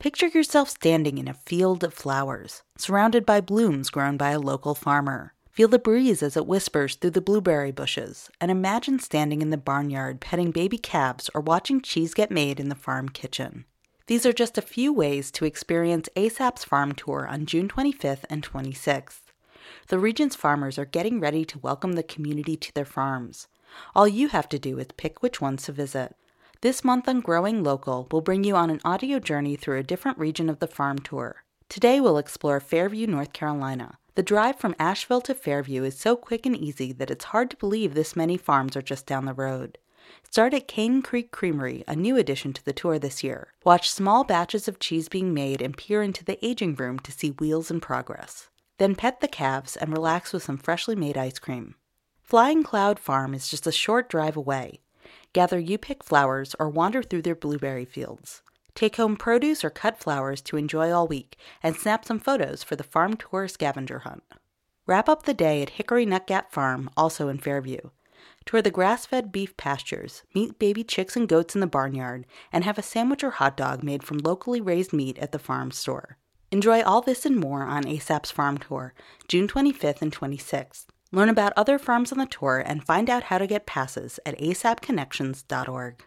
Picture yourself standing in a field of flowers, surrounded by blooms grown by a local farmer. Feel the breeze as it whispers through the blueberry bushes, and imagine standing in the barnyard petting baby calves or watching cheese get made in the farm kitchen. These are just a few ways to experience ASAP's farm tour on June 25th and 26th. The region's farmers are getting ready to welcome the community to their farms. All you have to do is pick which ones to visit. This month on Growing Local, we'll bring you on an audio journey through a different region of the farm tour. Today, we'll explore Fairview, North Carolina. The drive from Asheville to Fairview is so quick and easy that it's hard to believe this many farms are just down the road. Start at Cane Creek Creamery, a new addition to the tour this year. Watch small batches of cheese being made and peer into the aging room to see wheels in progress. Then pet the calves and relax with some freshly made ice cream. Flying Cloud Farm is just a short drive away. Gather you pick flowers or wander through their blueberry fields. Take home produce or cut flowers to enjoy all week and snap some photos for the farm tour scavenger hunt. Wrap up the day at Hickory Nut Gap Farm, also in Fairview. Tour the grass fed beef pastures, meet baby chicks and goats in the barnyard, and have a sandwich or hot dog made from locally raised meat at the farm store. Enjoy all this and more on ASAP's Farm Tour, June 25th and 26th. Learn about other farms on the tour and find out how to get passes at asapconnections.org.